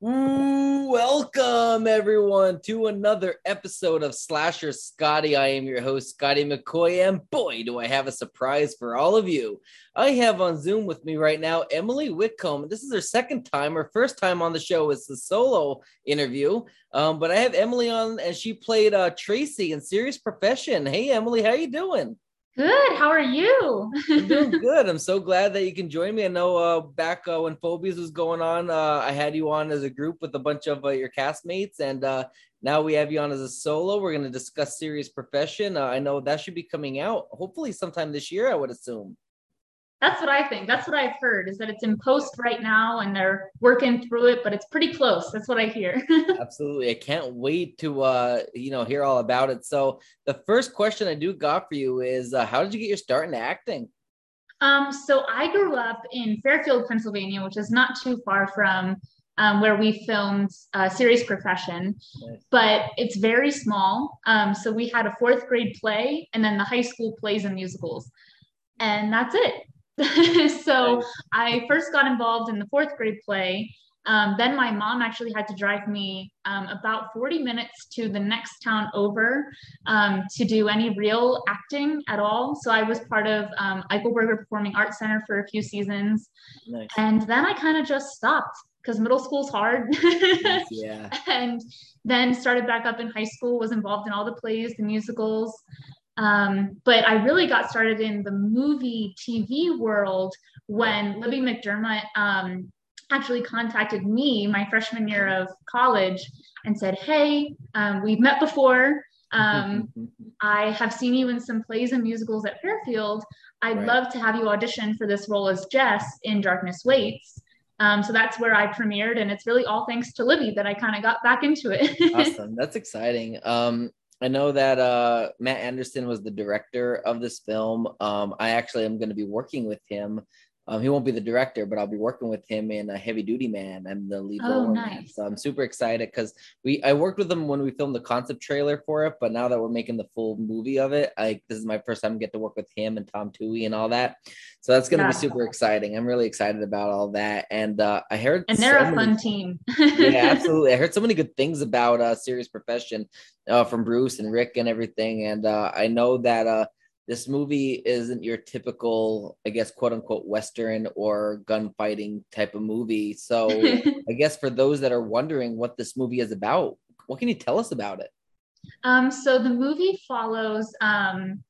Welcome everyone to another episode of Slasher Scotty. I am your host, Scotty McCoy, and boy, do I have a surprise for all of you. I have on Zoom with me right now Emily Whitcomb. This is her second time. Her first time on the show is the solo interview, um, but I have Emily on, and she played uh, Tracy in Serious Profession. Hey, Emily, how you doing? Good. How are you? I'm doing good. I'm so glad that you can join me. I know uh, back uh, when Phobias was going on, uh, I had you on as a group with a bunch of uh, your castmates, and uh, now we have you on as a solo. We're going to discuss Serious Profession. Uh, I know that should be coming out hopefully sometime this year. I would assume. That's what I think. That's what I've heard is that it's in post right now and they're working through it, but it's pretty close. That's what I hear. Absolutely. I can't wait to uh, you know, hear all about it. So the first question I do got for you is uh, how did you get your start in acting? Um, so I grew up in Fairfield, Pennsylvania, which is not too far from um, where we filmed uh, Serious Profession, nice. but it's very small. Um, so we had a fourth grade play and then the high school plays and musicals. And that's it. so I first got involved in the fourth grade play. Um, then my mom actually had to drive me um, about 40 minutes to the next town over um, to do any real acting at all. So I was part of um, Eichelberger Performing Arts Center for a few seasons. Nice. And then I kind of just stopped because middle school's hard. yeah. And then started back up in high school, was involved in all the plays, the musicals. Um, but I really got started in the movie TV world when Libby McDermott um, actually contacted me my freshman year of college and said, Hey, um, we've met before. Um, I have seen you in some plays and musicals at Fairfield. I'd right. love to have you audition for this role as Jess in Darkness Waits. Um, so that's where I premiered, and it's really all thanks to Libby that I kind of got back into it. awesome, that's exciting. Um, I know that uh, Matt Anderson was the director of this film. Um, I actually am going to be working with him um, he won't be the director, but I'll be working with him in a Heavy Duty Man. I'm the lead oh, role. Nice. So I'm super excited because we I worked with him when we filmed the concept trailer for it, but now that we're making the full movie of it, like this is my first time get to work with him and Tom Toohey and all that. So that's gonna yeah. be super exciting. I'm really excited about all that. And uh, I heard and they're so a many, fun team. yeah, absolutely. I heard so many good things about uh, Serious Profession uh, from Bruce and Rick and everything. And uh, I know that uh, this movie isn't your typical, I guess, quote unquote, Western or gunfighting type of movie. So, I guess for those that are wondering what this movie is about, what can you tell us about it? Um, so, the movie follows um,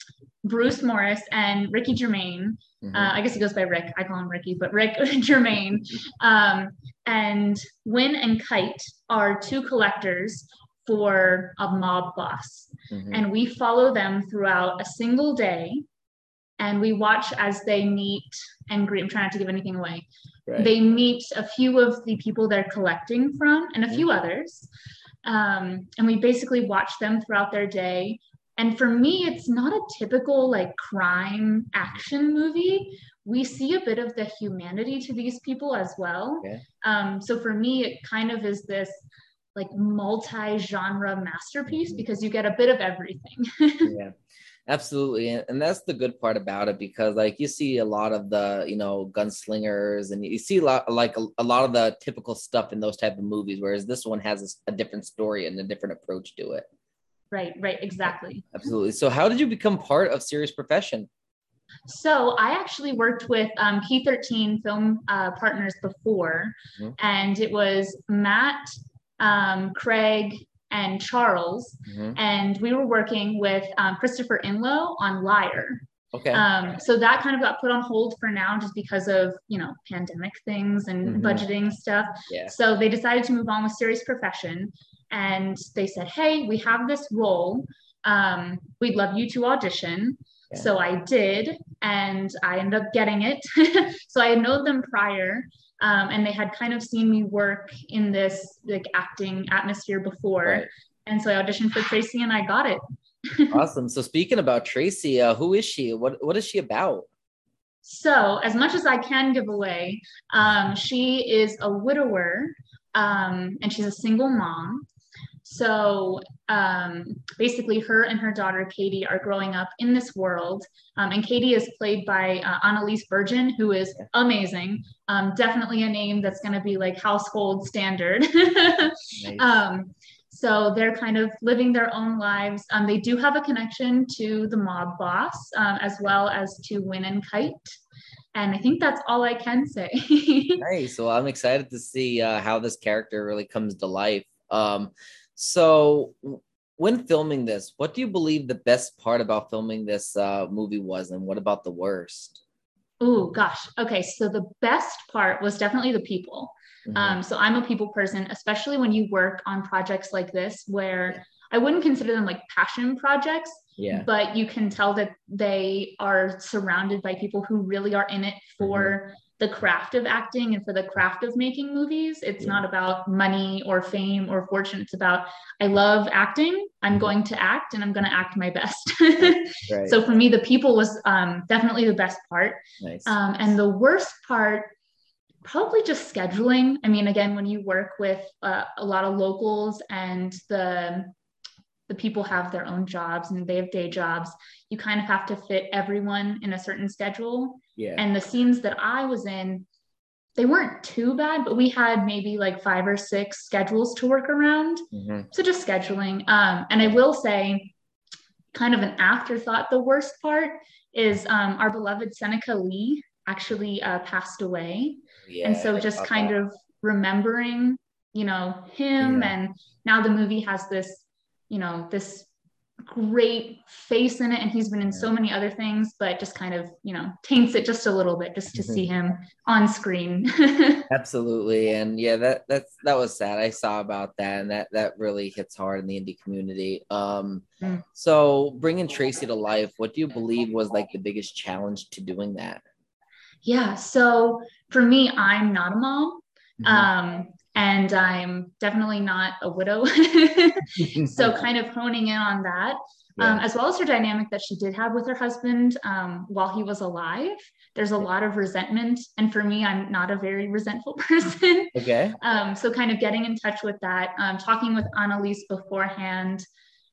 Bruce Morris and Ricky Germain. Mm-hmm. Uh, I guess he goes by Rick. I call him Ricky, but Rick Germain. Um, and Win and Kite are two collectors for a mob boss. Mm-hmm. And we follow them throughout a single day and we watch as they meet and greet. I'm trying not to give anything away. Right. They meet a few of the people they're collecting from and a few mm-hmm. others. Um, and we basically watch them throughout their day. And for me, it's not a typical like crime action movie. We see a bit of the humanity to these people as well. Okay. Um, so for me, it kind of is this like multi-genre masterpiece mm-hmm. because you get a bit of everything. yeah absolutely and that's the good part about it because like you see a lot of the you know gunslingers and you see a lot like a, a lot of the typical stuff in those type of movies whereas this one has a, a different story and a different approach to it right right exactly absolutely so how did you become part of serious profession so I actually worked with um, Key13 film uh, partners before, mm-hmm. and it was Matt um, Craig, and Charles, mm-hmm. and we were working with um, Christopher Inlow on Liar. Okay. Um, so that kind of got put on hold for now just because of, you know, pandemic things and mm-hmm. budgeting stuff. Yeah. So they decided to move on with Serious Profession. And they said, hey, we have this role. Um, we'd love you to audition. Yeah. So I did, and I ended up getting it. so I had known them prior um, and they had kind of seen me work in this like acting atmosphere before. Right. and so i auditioned for tracy and i got it. Awesome. So speaking about tracy uh, who is she? What what is she about? So as much as i can give away um, she is a widower um, and she's a single mom So um, basically, her and her daughter Katie are growing up in this world, um, and Katie is played by uh, Annalise Bergen, who is amazing. Um, definitely a name that's going to be like household standard. nice. Um, so they're kind of living their own lives. Um, they do have a connection to the mob boss, um, as well as to Win and Kite. And I think that's all I can say. nice. Well, I'm excited to see uh, how this character really comes to life. Um, so, when filming this, what do you believe the best part about filming this uh, movie was, and what about the worst? Oh gosh. Okay. So the best part was definitely the people. Mm-hmm. Um, so I'm a people person, especially when you work on projects like this, where. I wouldn't consider them like passion projects. Yeah. But you can tell that they are surrounded by people who really are in it for mm-hmm. the craft of acting and for the craft of making movies. It's yeah. not about money or fame or fortune. It's about I love acting. I'm mm-hmm. going to act and I'm going to act my best. right. So for me, the people was um, definitely the best part. Nice. Um, and the worst part probably just scheduling. I mean, again, when you work with uh, a lot of locals and the the people have their own jobs and they have day jobs, you kind of have to fit everyone in a certain schedule. Yeah. And the scenes that I was in, they weren't too bad, but we had maybe like five or six schedules to work around. Mm-hmm. So just scheduling. Um, and I will say, kind of an afterthought, the worst part is um, our beloved Seneca Lee actually uh, passed away. Yeah, and so just kind that. of remembering, you know, him yeah. and now the movie has this, you know, this great face in it and he's been in yeah. so many other things but just kind of you know taints it just a little bit just to see mm-hmm. him on screen absolutely and yeah that that's that was sad i saw about that and that that really hits hard in the indie community um mm. so bringing tracy to life what do you believe was like the biggest challenge to doing that yeah. So for me, I'm not a mom. Mm-hmm. Um, and I'm definitely not a widow. so kind of honing in on that. Yeah. Um, as well as her dynamic that she did have with her husband um, while he was alive. There's a lot of resentment. And for me, I'm not a very resentful person. Okay. Um, so, kind of getting in touch with that, um, talking with Annalise beforehand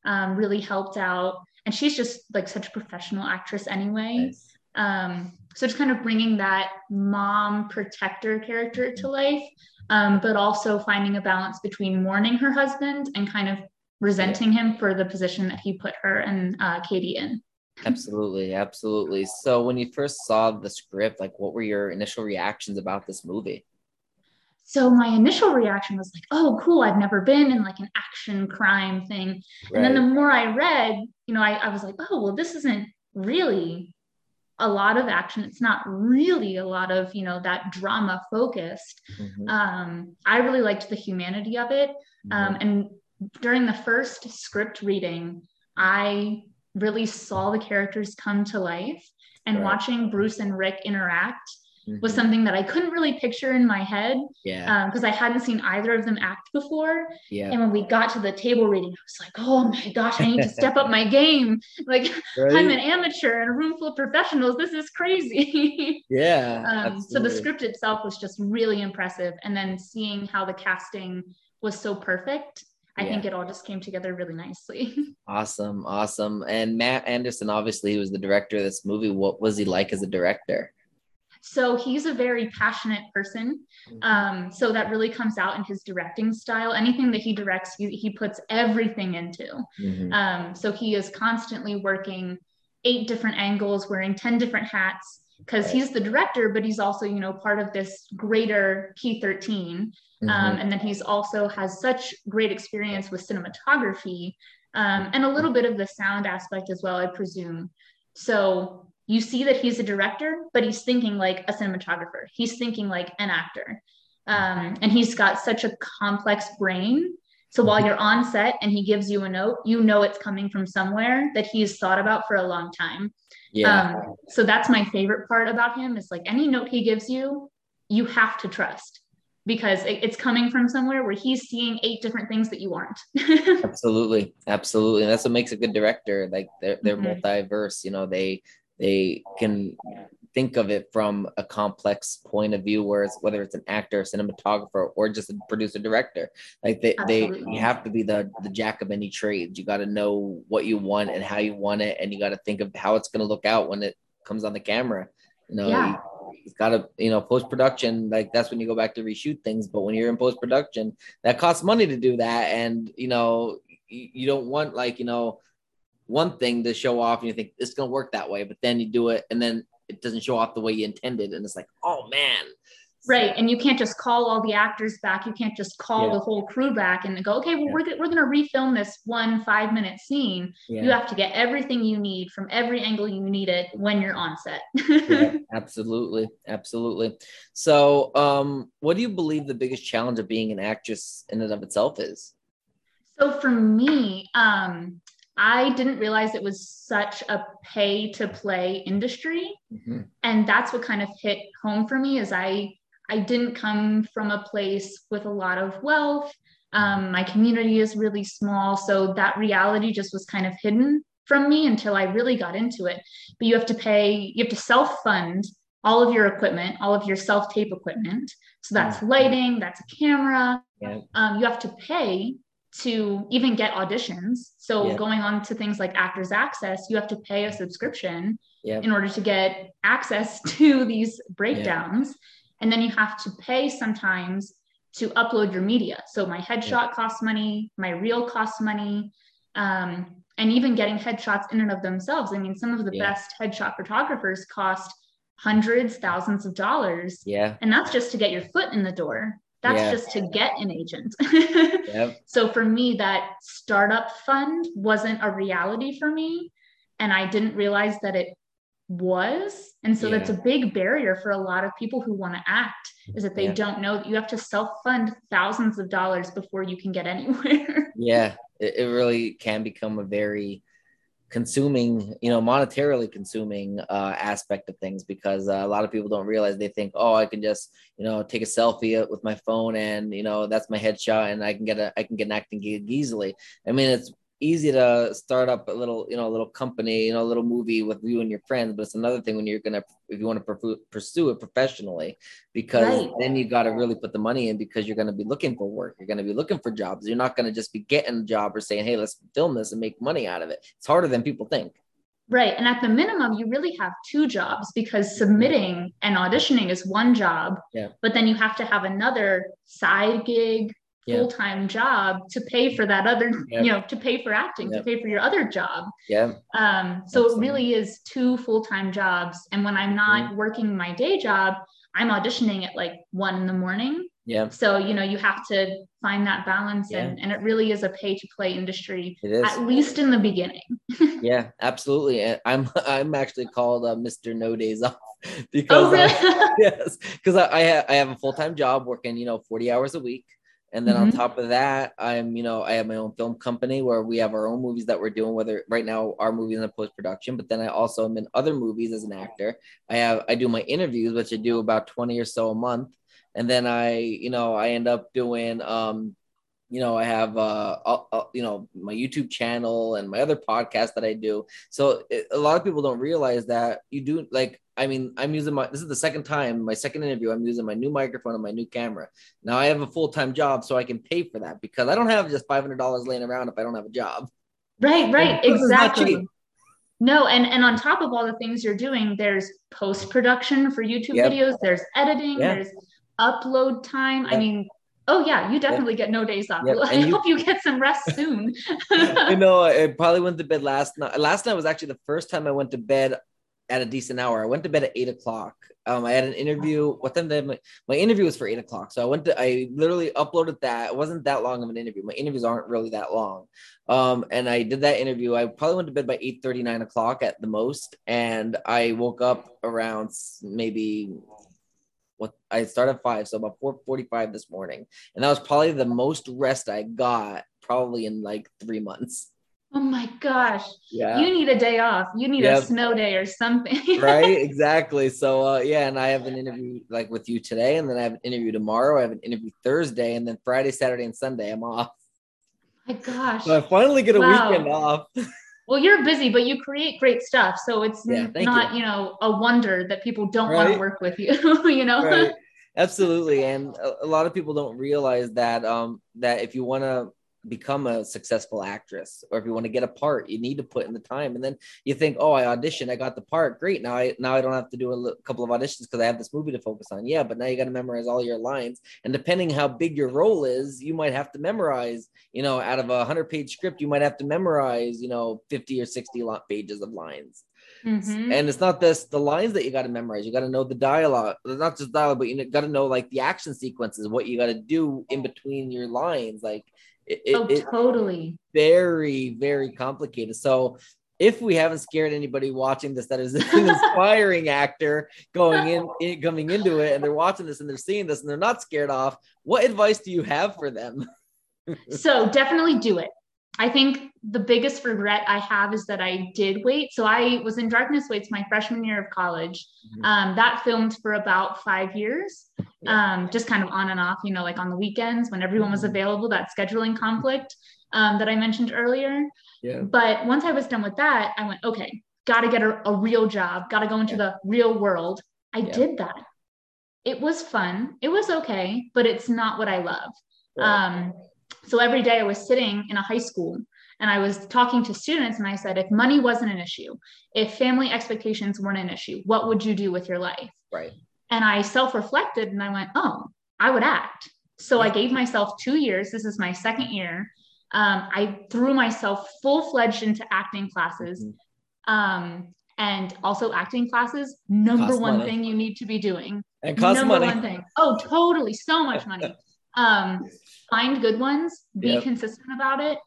um, really helped out. And she's just like such a professional actress anyway. Nice. Um, so just kind of bringing that mom protector character to life, um, but also finding a balance between mourning her husband and kind of resenting him for the position that he put her and uh, Katie in. Absolutely, absolutely. So when you first saw the script, like what were your initial reactions about this movie? So my initial reaction was like, "Oh, cool! I've never been in like an action crime thing." Right. And then the more I read, you know, I, I was like, "Oh, well, this isn't really a lot of action it's not really a lot of you know that drama focused mm-hmm. um, i really liked the humanity of it um, mm-hmm. and during the first script reading i really saw the characters come to life and right. watching bruce and rick interact mm-hmm. was something that I couldn't really picture in my head. Yeah. Because um, I hadn't seen either of them act before. Yeah. And when we got to the table reading, I was like, oh my gosh, I need to step up my game. Like right? I'm an amateur in a room full of professionals. This is crazy. yeah. um, so the script itself was just really impressive. And then seeing how the casting was so perfect I yeah. think it all just came together really nicely. awesome, awesome. And Matt Anderson, obviously, he was the director of this movie. What was he like as a director? So he's a very passionate person. Mm-hmm. Um, so that really comes out in his directing style. Anything that he directs, he, he puts everything into. Mm-hmm. Um, so he is constantly working eight different angles, wearing 10 different hats because he's the director, but he's also, you know, part of this greater Key13. Mm-hmm. Um, and then he's also has such great experience with cinematography um, and a little bit of the sound aspect as well, I presume. So you see that he's a director, but he's thinking like a cinematographer. He's thinking like an actor. Um, and he's got such a complex brain. So while mm-hmm. you're on set and he gives you a note, you know it's coming from somewhere that he's thought about for a long time. Yeah. Um, so that's my favorite part about him is like any note he gives you, you have to trust because it's coming from somewhere where he's seeing eight different things that you aren't. absolutely, absolutely. that's what makes a good director. Like they're they're mm-hmm. both diverse. You know, they they can think of it from a complex point of view, whereas whether it's an actor, cinematographer, or just a producer director, like they, Absolutely. they you have to be the the jack of any trades. You got to know what you want and how you want it, and you got to think of how it's going to look out when it comes on the camera. You know, yeah. you, got to you know post production like that's when you go back to reshoot things. But when you're in post production, that costs money to do that, and you know you, you don't want like you know one thing to show off and you think it's going to work that way but then you do it and then it doesn't show off the way you intended and it's like oh man right and you can't just call all the actors back you can't just call yeah. the whole crew back and go okay well yeah. we're, we're going to refilm this one five minute scene yeah. you have to get everything you need from every angle you need it when you're on set absolutely absolutely so um what do you believe the biggest challenge of being an actress in and of itself is so for me um I didn't realize it was such a pay to play industry. Mm-hmm. And that's what kind of hit home for me is I I didn't come from a place with a lot of wealth. Um, my community is really small. So that reality just was kind of hidden from me until I really got into it. But you have to pay, you have to self fund all of your equipment, all of your self tape equipment. So that's mm-hmm. lighting, that's a camera. Um, you have to pay to even get auditions. So yeah. going on to things like Actors Access, you have to pay a subscription yeah. in order to get access to these breakdowns. Yeah. And then you have to pay sometimes to upload your media. So my headshot costs money, my reel costs money, um, and even getting headshots in and of themselves. I mean, some of the best headshot photographers cost hundreds, thousands of dollars. Yeah. And that's just to get your foot in the door. That's yeah. just to get an agent. yep. So for me, that startup fund wasn't a reality for me. And I didn't realize that it was. And so yeah. that's a big barrier for a lot of people who want to act is that they yeah. don't know that you have to self fund thousands of dollars before you can get anywhere. yeah, it, it really can become a very consuming you know monetarily consuming uh, aspect of things because uh, a lot of people don't realize they think oh i can just you know take a selfie with my phone and you know that's my headshot and i can get a i can get an acting gig easily. I mean it's easy to start up a little, you know, a little company, you know, a little movie with you and your friends. But it's another thing when you're gonna, if you want to pursue it professionally, because right. then you got to really put the money in because you're gonna be looking for work. You're gonna be looking for jobs. You're not gonna just be getting a job or saying, hey, let's film this and make money out of it. It's harder than people think. Right. And at the minimum, you really have two jobs because submitting and auditioning is one job. Yeah. But then you have to have another side gig yeah. full-time job to pay for that other yep. you know to pay for acting yep. to pay for your other job yeah um so Absolutely. it really is two full-time jobs and when i'm not mm-hmm. working my day job i'm auditioning at like one in the morning yeah so you know you have to find that balance yeah. and and it really is a pay to play industry it is. at least in the beginning yeah absolutely and i'm i'm actually called uh, mr no days off because oh, really? yes because I, I, have, I have a full-time job working you know 40 hours a week and then mm-hmm. on top of that, I'm, you know, I have my own film company where we have our own movies that we're doing, whether right now our movies in post production, but then I also am in other movies as an actor. I have, I do my interviews, which I do about 20 or so a month. And then I, you know, I end up doing, um, you know, I have, uh, uh, you know, my YouTube channel and my other podcast that I do. So it, a lot of people don't realize that you do like I mean, I'm using my this is the second time, my second interview, I'm using my new microphone and my new camera. Now I have a full-time job, so I can pay for that because I don't have just five hundred dollars laying around if I don't have a job. Right, right, exactly. No, and and on top of all the things you're doing, there's post-production for YouTube yep. videos, there's editing, yeah. there's upload time. I mean, oh yeah, you definitely get no days off. I you, hope you get some rest soon. you know, I probably went to bed last night. Last night was actually the first time I went to bed at a decent hour. I went to bed at eight o'clock. Um, I had an interview. What time did my, my interview was for eight o'clock? So I went to I literally uploaded that. It wasn't that long of an interview. My interviews aren't really that long. Um, and I did that interview. I probably went to bed by 8 39 o'clock at the most. And I woke up around maybe what I started at five, so about 4:45 this morning. And that was probably the most rest I got probably in like three months. Oh my gosh. Yeah. You need a day off. You need yep. a snow day or something. right. Exactly. So uh, yeah, and I have an interview like with you today, and then I have an interview tomorrow. I have an interview Thursday, and then Friday, Saturday, and Sunday I'm off. My gosh. So I finally get a wow. weekend off. well, you're busy, but you create great stuff. So it's yeah, not, you. you. know, a wonder that people don't right? want to work with you, you know? Right. Absolutely. And a, a, lot of people don't realize that um that if you want to become a successful actress or if you want to get a part you need to put in the time and then you think oh i auditioned i got the part great now i now i don't have to do a couple of auditions because i have this movie to focus on yeah but now you got to memorize all your lines and depending how big your role is you might have to memorize you know out of a 100 page script you might have to memorize you know 50 or 60 pages of lines Mm-hmm. And it's not this the lines that you got to memorize. You got to know the dialogue, not just dialogue, but you got to know like the action sequences, what you got to do in between your lines. Like it, oh, it, totally. Very, very complicated. So if we haven't scared anybody watching this that is an inspiring actor going in, in, coming into it and they're watching this and they're seeing this and they're not scared off what advice do you have for them so definitely do it I think the biggest regret I have is that I did wait. So I was in Darkness Waits my freshman year of college. Mm-hmm. Um, that filmed for about five years, yeah. um, just kind of on and off, you know, like on the weekends when everyone was mm-hmm. available, that scheduling conflict um, that I mentioned earlier. Yeah. But once I was done with that, I went, okay, got to get a, a, real job, got to go into yeah. the real world. I yeah. did that. It was fun. It was okay, but it's not what I love. Right. Um, so every day I was sitting in a high school and I was talking to students and I said, if money wasn't an issue, if family expectations weren't an issue, what would you do with your life? Right. And I self reflected and I went, oh, I would act. So I gave myself two years. This is my second year. Um, I threw myself full fledged into acting classes. Mm-hmm. Um, and also acting classes, number one money. thing you need to be doing. And cost number money. one thing. Oh, totally. So much money. um, find good ones, be yep. consistent about it.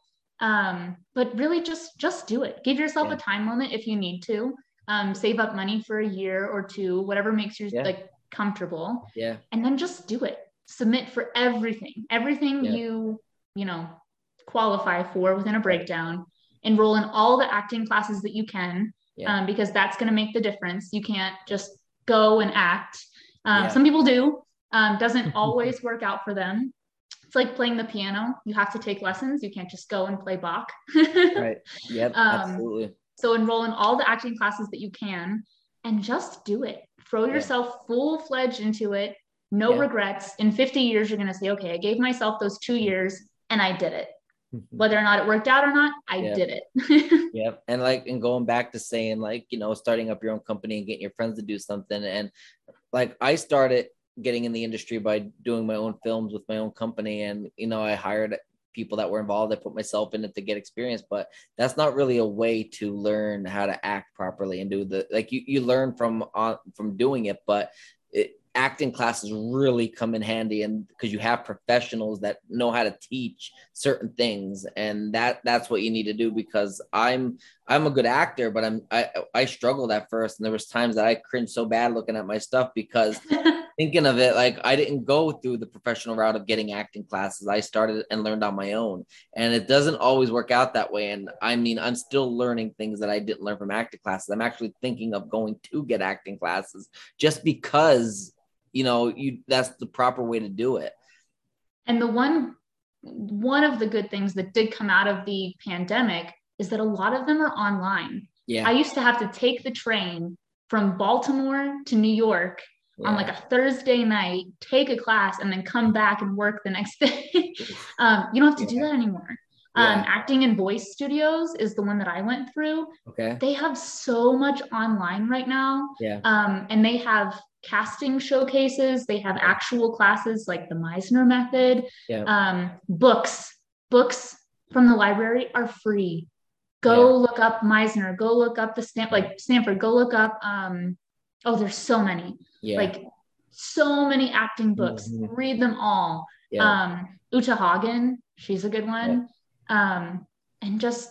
Um, but really just just do it. Give yourself yeah. a time limit if you need to. Um, save up money for a year or two, whatever makes you yeah. like comfortable. Yeah. And then just do it. Submit for everything. Everything yeah. you, you know, qualify for within a breakdown. Enroll in all the acting classes that you can. Um, because that's going to make the difference. You can't just go and act. Um, some people do, um, doesn't always work out for them. It's like playing the piano. You have to take lessons. You can't just go and play Bach. right. Yep. Um, absolutely. So enroll in all the acting classes that you can and just do it. Throw yeah. yourself full fledged into it. No yeah. regrets. In 50 years, you're going to say, okay, I gave myself those two years and I did it. Whether or not it worked out or not, I yep. did it. yep. And like, and going back to saying, like, you know, starting up your own company and getting your friends to do something. And like, I started getting in the industry by doing my own films with my own company. And you know i hired people that were involved. I put myself in it to get experience but that's not really a way to learn how to act properly and do the like you, you learn from on uh, from doing it but it, acting classes really come in handy. And because you have professionals that know how to teach certain things. And that that's what you need to do because i'm i'm a good actor but i'm i i struggled at first. And there was times that i cringed so bad looking at my stuff because thinking of it like i didn't go through the professional route of getting acting classes. I started and learned on my own. And it doesn't always work out that way. And i mean i'm still learning things that i didn't learn from acting classes. I'm actually thinking of going to get acting classes just because you know you that's the proper way to do it. And the one one of the good things that did come out of the pandemic is that a lot of them are online. Yeah. I used to have to take the train from baltimore to new york yeah. on like a thursday night take a class and then come back and work the next day um, you don't have to yeah. do that anymore um, acting in voice studios is the one that I went through. Okay. They have so much online right now. Yeah. Um, and they have casting showcases. They have actual classes like the Meisner method. Yeah. Um, books, books from the library are free. Go yeah. look up Meisner. Go look up the Stan- like Stanford. Go look up. Um, oh, there's so many. Yeah. Like so many acting books. Mm-hmm. Read them all. Yeah. Um, Uta Hagen, she's a good one. Yeah. Um, and just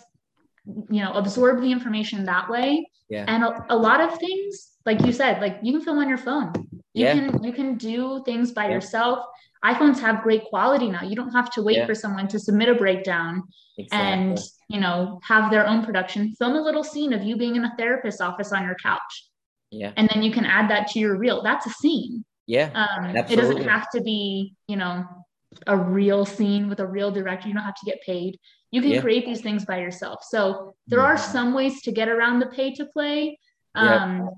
you know absorb the information that way. Yeah. And a, a lot of things like you said, like you can film on your phone. You yeah. can you can do things by yeah. yourself. iPhones have great quality now. You don't have to wait yeah. for someone to submit a breakdown exactly. and you know have their own production. Film a little scene of you being in a therapist's office on your couch. Yeah. And then you can add that to your reel. That's a scene. Yeah. Um, it doesn't have to be, you know, a real scene with a real director. You don't have to get paid. you can Yeah. create these things by yourself. So there are Mhm. some ways to get around the pay to play. Yeah. Um,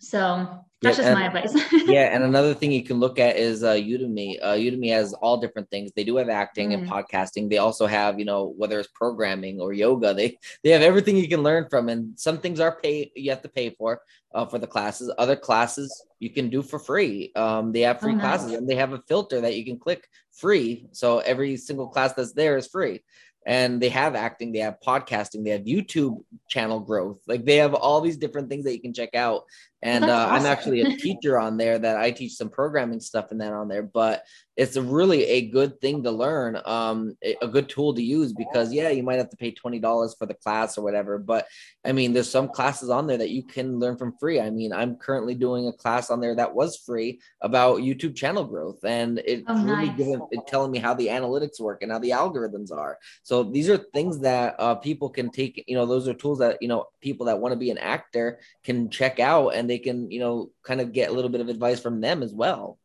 so that's Yeah, just my and- advice. yeah, and another thing you can look at is uh, Udemy. Uh, Udemy has all different things. They do have acting and Mm. podcasting. They also have, you know, whether it's programming or yoga. They they have everything you can learn from. And some things are pay you have to pay for uh, for the classes. Other classes you can do for free. Um, they have free Oh, nice. classes and they have a filter that you can click free. So every single class that's there is free. And they have acting, they have podcasting, they have YouTube channel growth. Like they have all these different things that you can check out and uh, I'm actually a teacher on there that I teach some programming stuff and that on there. But it's a really a good thing to learn, um, a, good tool to use because yeah, you might have to pay twenty dollars for the class or whatever. But I mean, there's some classes on there that you can learn from free. I mean, I'm currently doing a class on there that was free about YouTube channel growth, and it's Oh, really nice. giving it telling me how the analytics work and how the algorithms are. So these are things that uh, people can take. You know, those are tools that you know people that want to be an actor can check out, and they can you know kind of get a little bit of advice from them as well.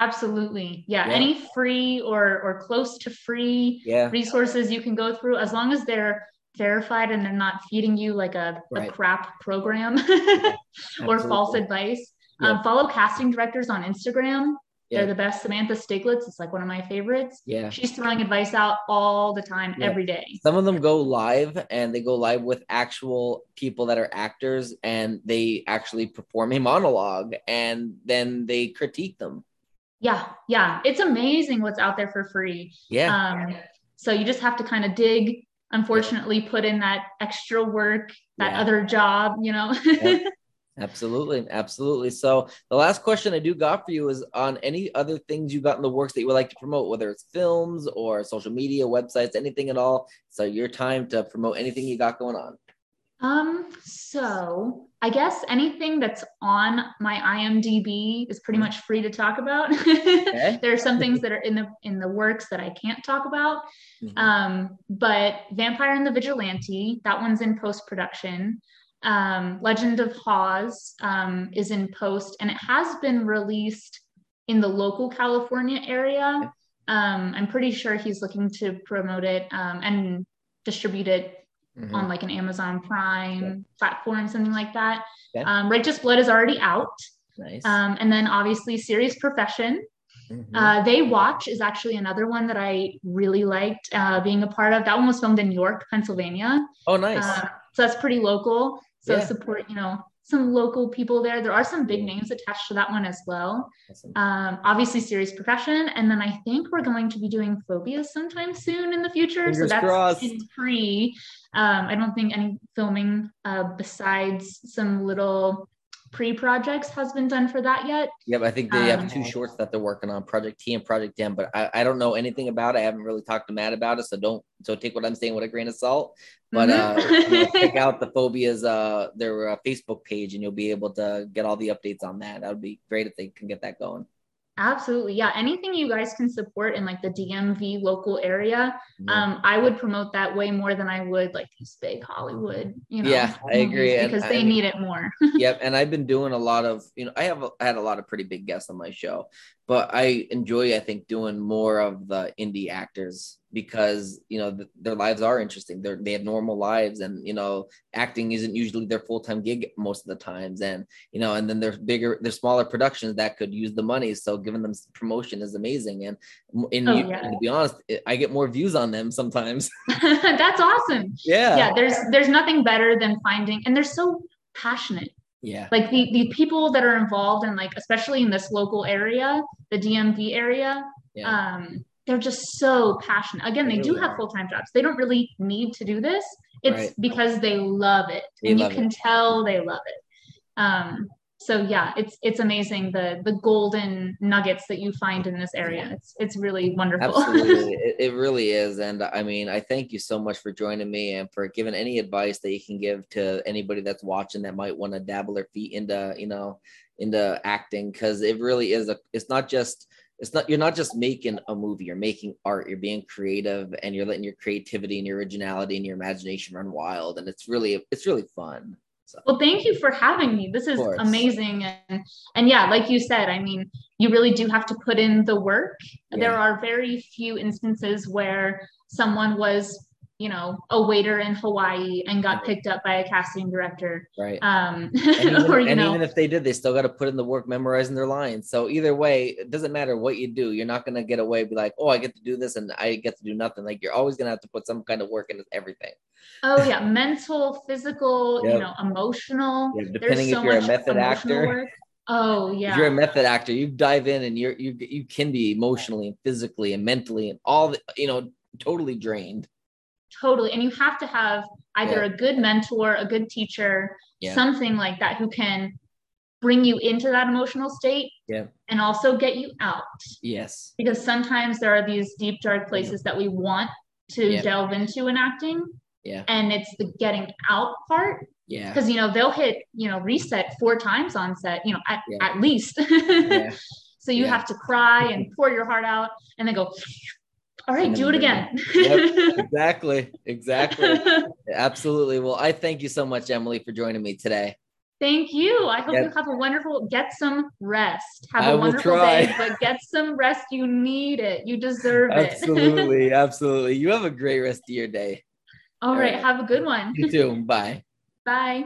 Absolutely. Yeah. Yeah. Any free or or close to free Yeah, resources you can go through as long as they're verified and they're not feeding you like a, Right. a crap program or false advice. Yeah. Um, follow casting directors on Instagram. Yeah. They're the best. Samantha Stiglitz is like one of my favorites. yeah. She's throwing advice out all the time, Yeah. every day. Some of them go live and they go live with actual people that are actors and they actually perform a monologue and then they critique them. Yeah, yeah. It's amazing what's out there for free. Yeah. Um, so you just have to kind of dig. Unfortunately, put in that extra work, that Yeah. other job, you know. Yep. Absolutely, absolutely. So the last question I do got for you is on any other things you got in the works that you would like to promote, whether it's films or social media, websites, anything at all. So your time to promote anything you got going on. Um, so I guess anything that's on my IMDb is pretty much free to talk about. there are some things that are in the in the works that I can't talk about. Mhm. Um, but Vampire and the Vigilante, that one's in post production. Um, Legend of Hawes um, is in post, and it has been released in the local California area. Um, I'm pretty sure he's looking to promote it um, and distribute it Mhm. on like an Amazon Prime platform, something like that. Okay. Um, Righteous Blood is already out. Nice. Um, and then obviously Serious Profession. Mhm. Uh, they Watch is actually another one that I really liked uh, being a part of. That one was filmed in York, Pennsylvania. oh, nice. Uh, so that's pretty local. So Yeah. support, you know, some local people there. There are some big names attached to that one as well. Awesome. Um, obviously, Serious Profession. And then I think we're going to be doing Phobias sometime soon in the future. so that's crossed. pre. Um, I don't think any filming uh, besides some little pre projects has been done for that yet. Yep, I think they Um, have two shorts that they're working on, Project T and Project M, but I, I don't know anything about it. I haven't really talked to Matt about it, so don't so take what I'm saying with a grain of salt. But uh, Mhm. you know, check out the Phobias uh their uh, Facebook page, and you'll be able to get all the updates on that. That would be great if they can get that going. Absolutely. Yeah. Anything you guys can support in like the DMV local area, Yeah. um, I would promote that way more than I would like these big Hollywood, you know, Yeah, I agree, and because they I- need it more. yep and i've been doing a lot of you know i have I had a lot of pretty big guests on my show but i enjoy i think doing more of the indie actors because you know th- their lives are interesting they're they have normal lives and you know acting isn't usually their full-time gig most of the times and you know and then there's bigger there's smaller productions that could use the money so giving them promotion is amazing and in Oh, yeah. to be honest i get more views on them sometimes That's awesome. yeah Yeah. There's there's nothing better than finding, and they're so passionate. Yeah Like the the people that are involved in like especially in this local area, the DMV area, yeah um, they're just so passionate. Again, They they do have are. full time jobs. They don't really need to do this. It's Right. because they love it, They and love you can tell they love it. Um, so yeah, it's it's amazing the the golden nuggets that you find in this area. It's it's really wonderful. Absolutely. it, it really is. And I mean, I thank you so much for joining me and for giving any advice that you can give to anybody that's watching that might want to dabble their feet into, you know, into acting. Cause it really is a, it's not just, it's not, you're not just making a movie, you're making art, you're being creative and you're letting your creativity and your originality and your imagination run wild. And it's really, it's really fun. So, Well, thank you for having me. This is amazing. And and yeah, like you said, I mean, you really do have to put in the work. There are very few instances where someone was you know, a waiter in Hawaii and got picked up by a casting director. Right. Um, And, even, or and even if they did, they still got to put in the work memorizing their lines. So either way, it doesn't matter what you do. You're not gonna get away be like, oh, I get to do this and I get to do nothing. Like you're always gonna have to put some kind of work into everything. oh yeah, mental, physical, you know, emotional. Yeah, depending so if you're a method actor. work. Oh If yeah. you're a method actor, you dive in and you're you you can be emotionally and physically and mentally and all the you know totally drained. Totally and you have to have either Yeah. a good mentor a good teacher Yeah. something like that who can bring you into that emotional state Yeah. and also get you out Yes. because sometimes there are these deep dark places that we want to delve into in acting Yeah. and it's the getting out part Yeah. because you know they'll hit you know reset four times on set you know at, at least so you have to cry and pour your heart out and then go all right do it again Yep. Exactly. Exactly. Absolutely. Well, I thank you so much, Emily, for joining me today. Thank you. I hope Yeah. you have a wonderful get some rest. Have I a will wonderful try. day, but get some rest. You need it. You deserve it. Absolutely. Absolutely. You have a great rest of your day. All right. right. Have a good one. You too. Bye. Bye.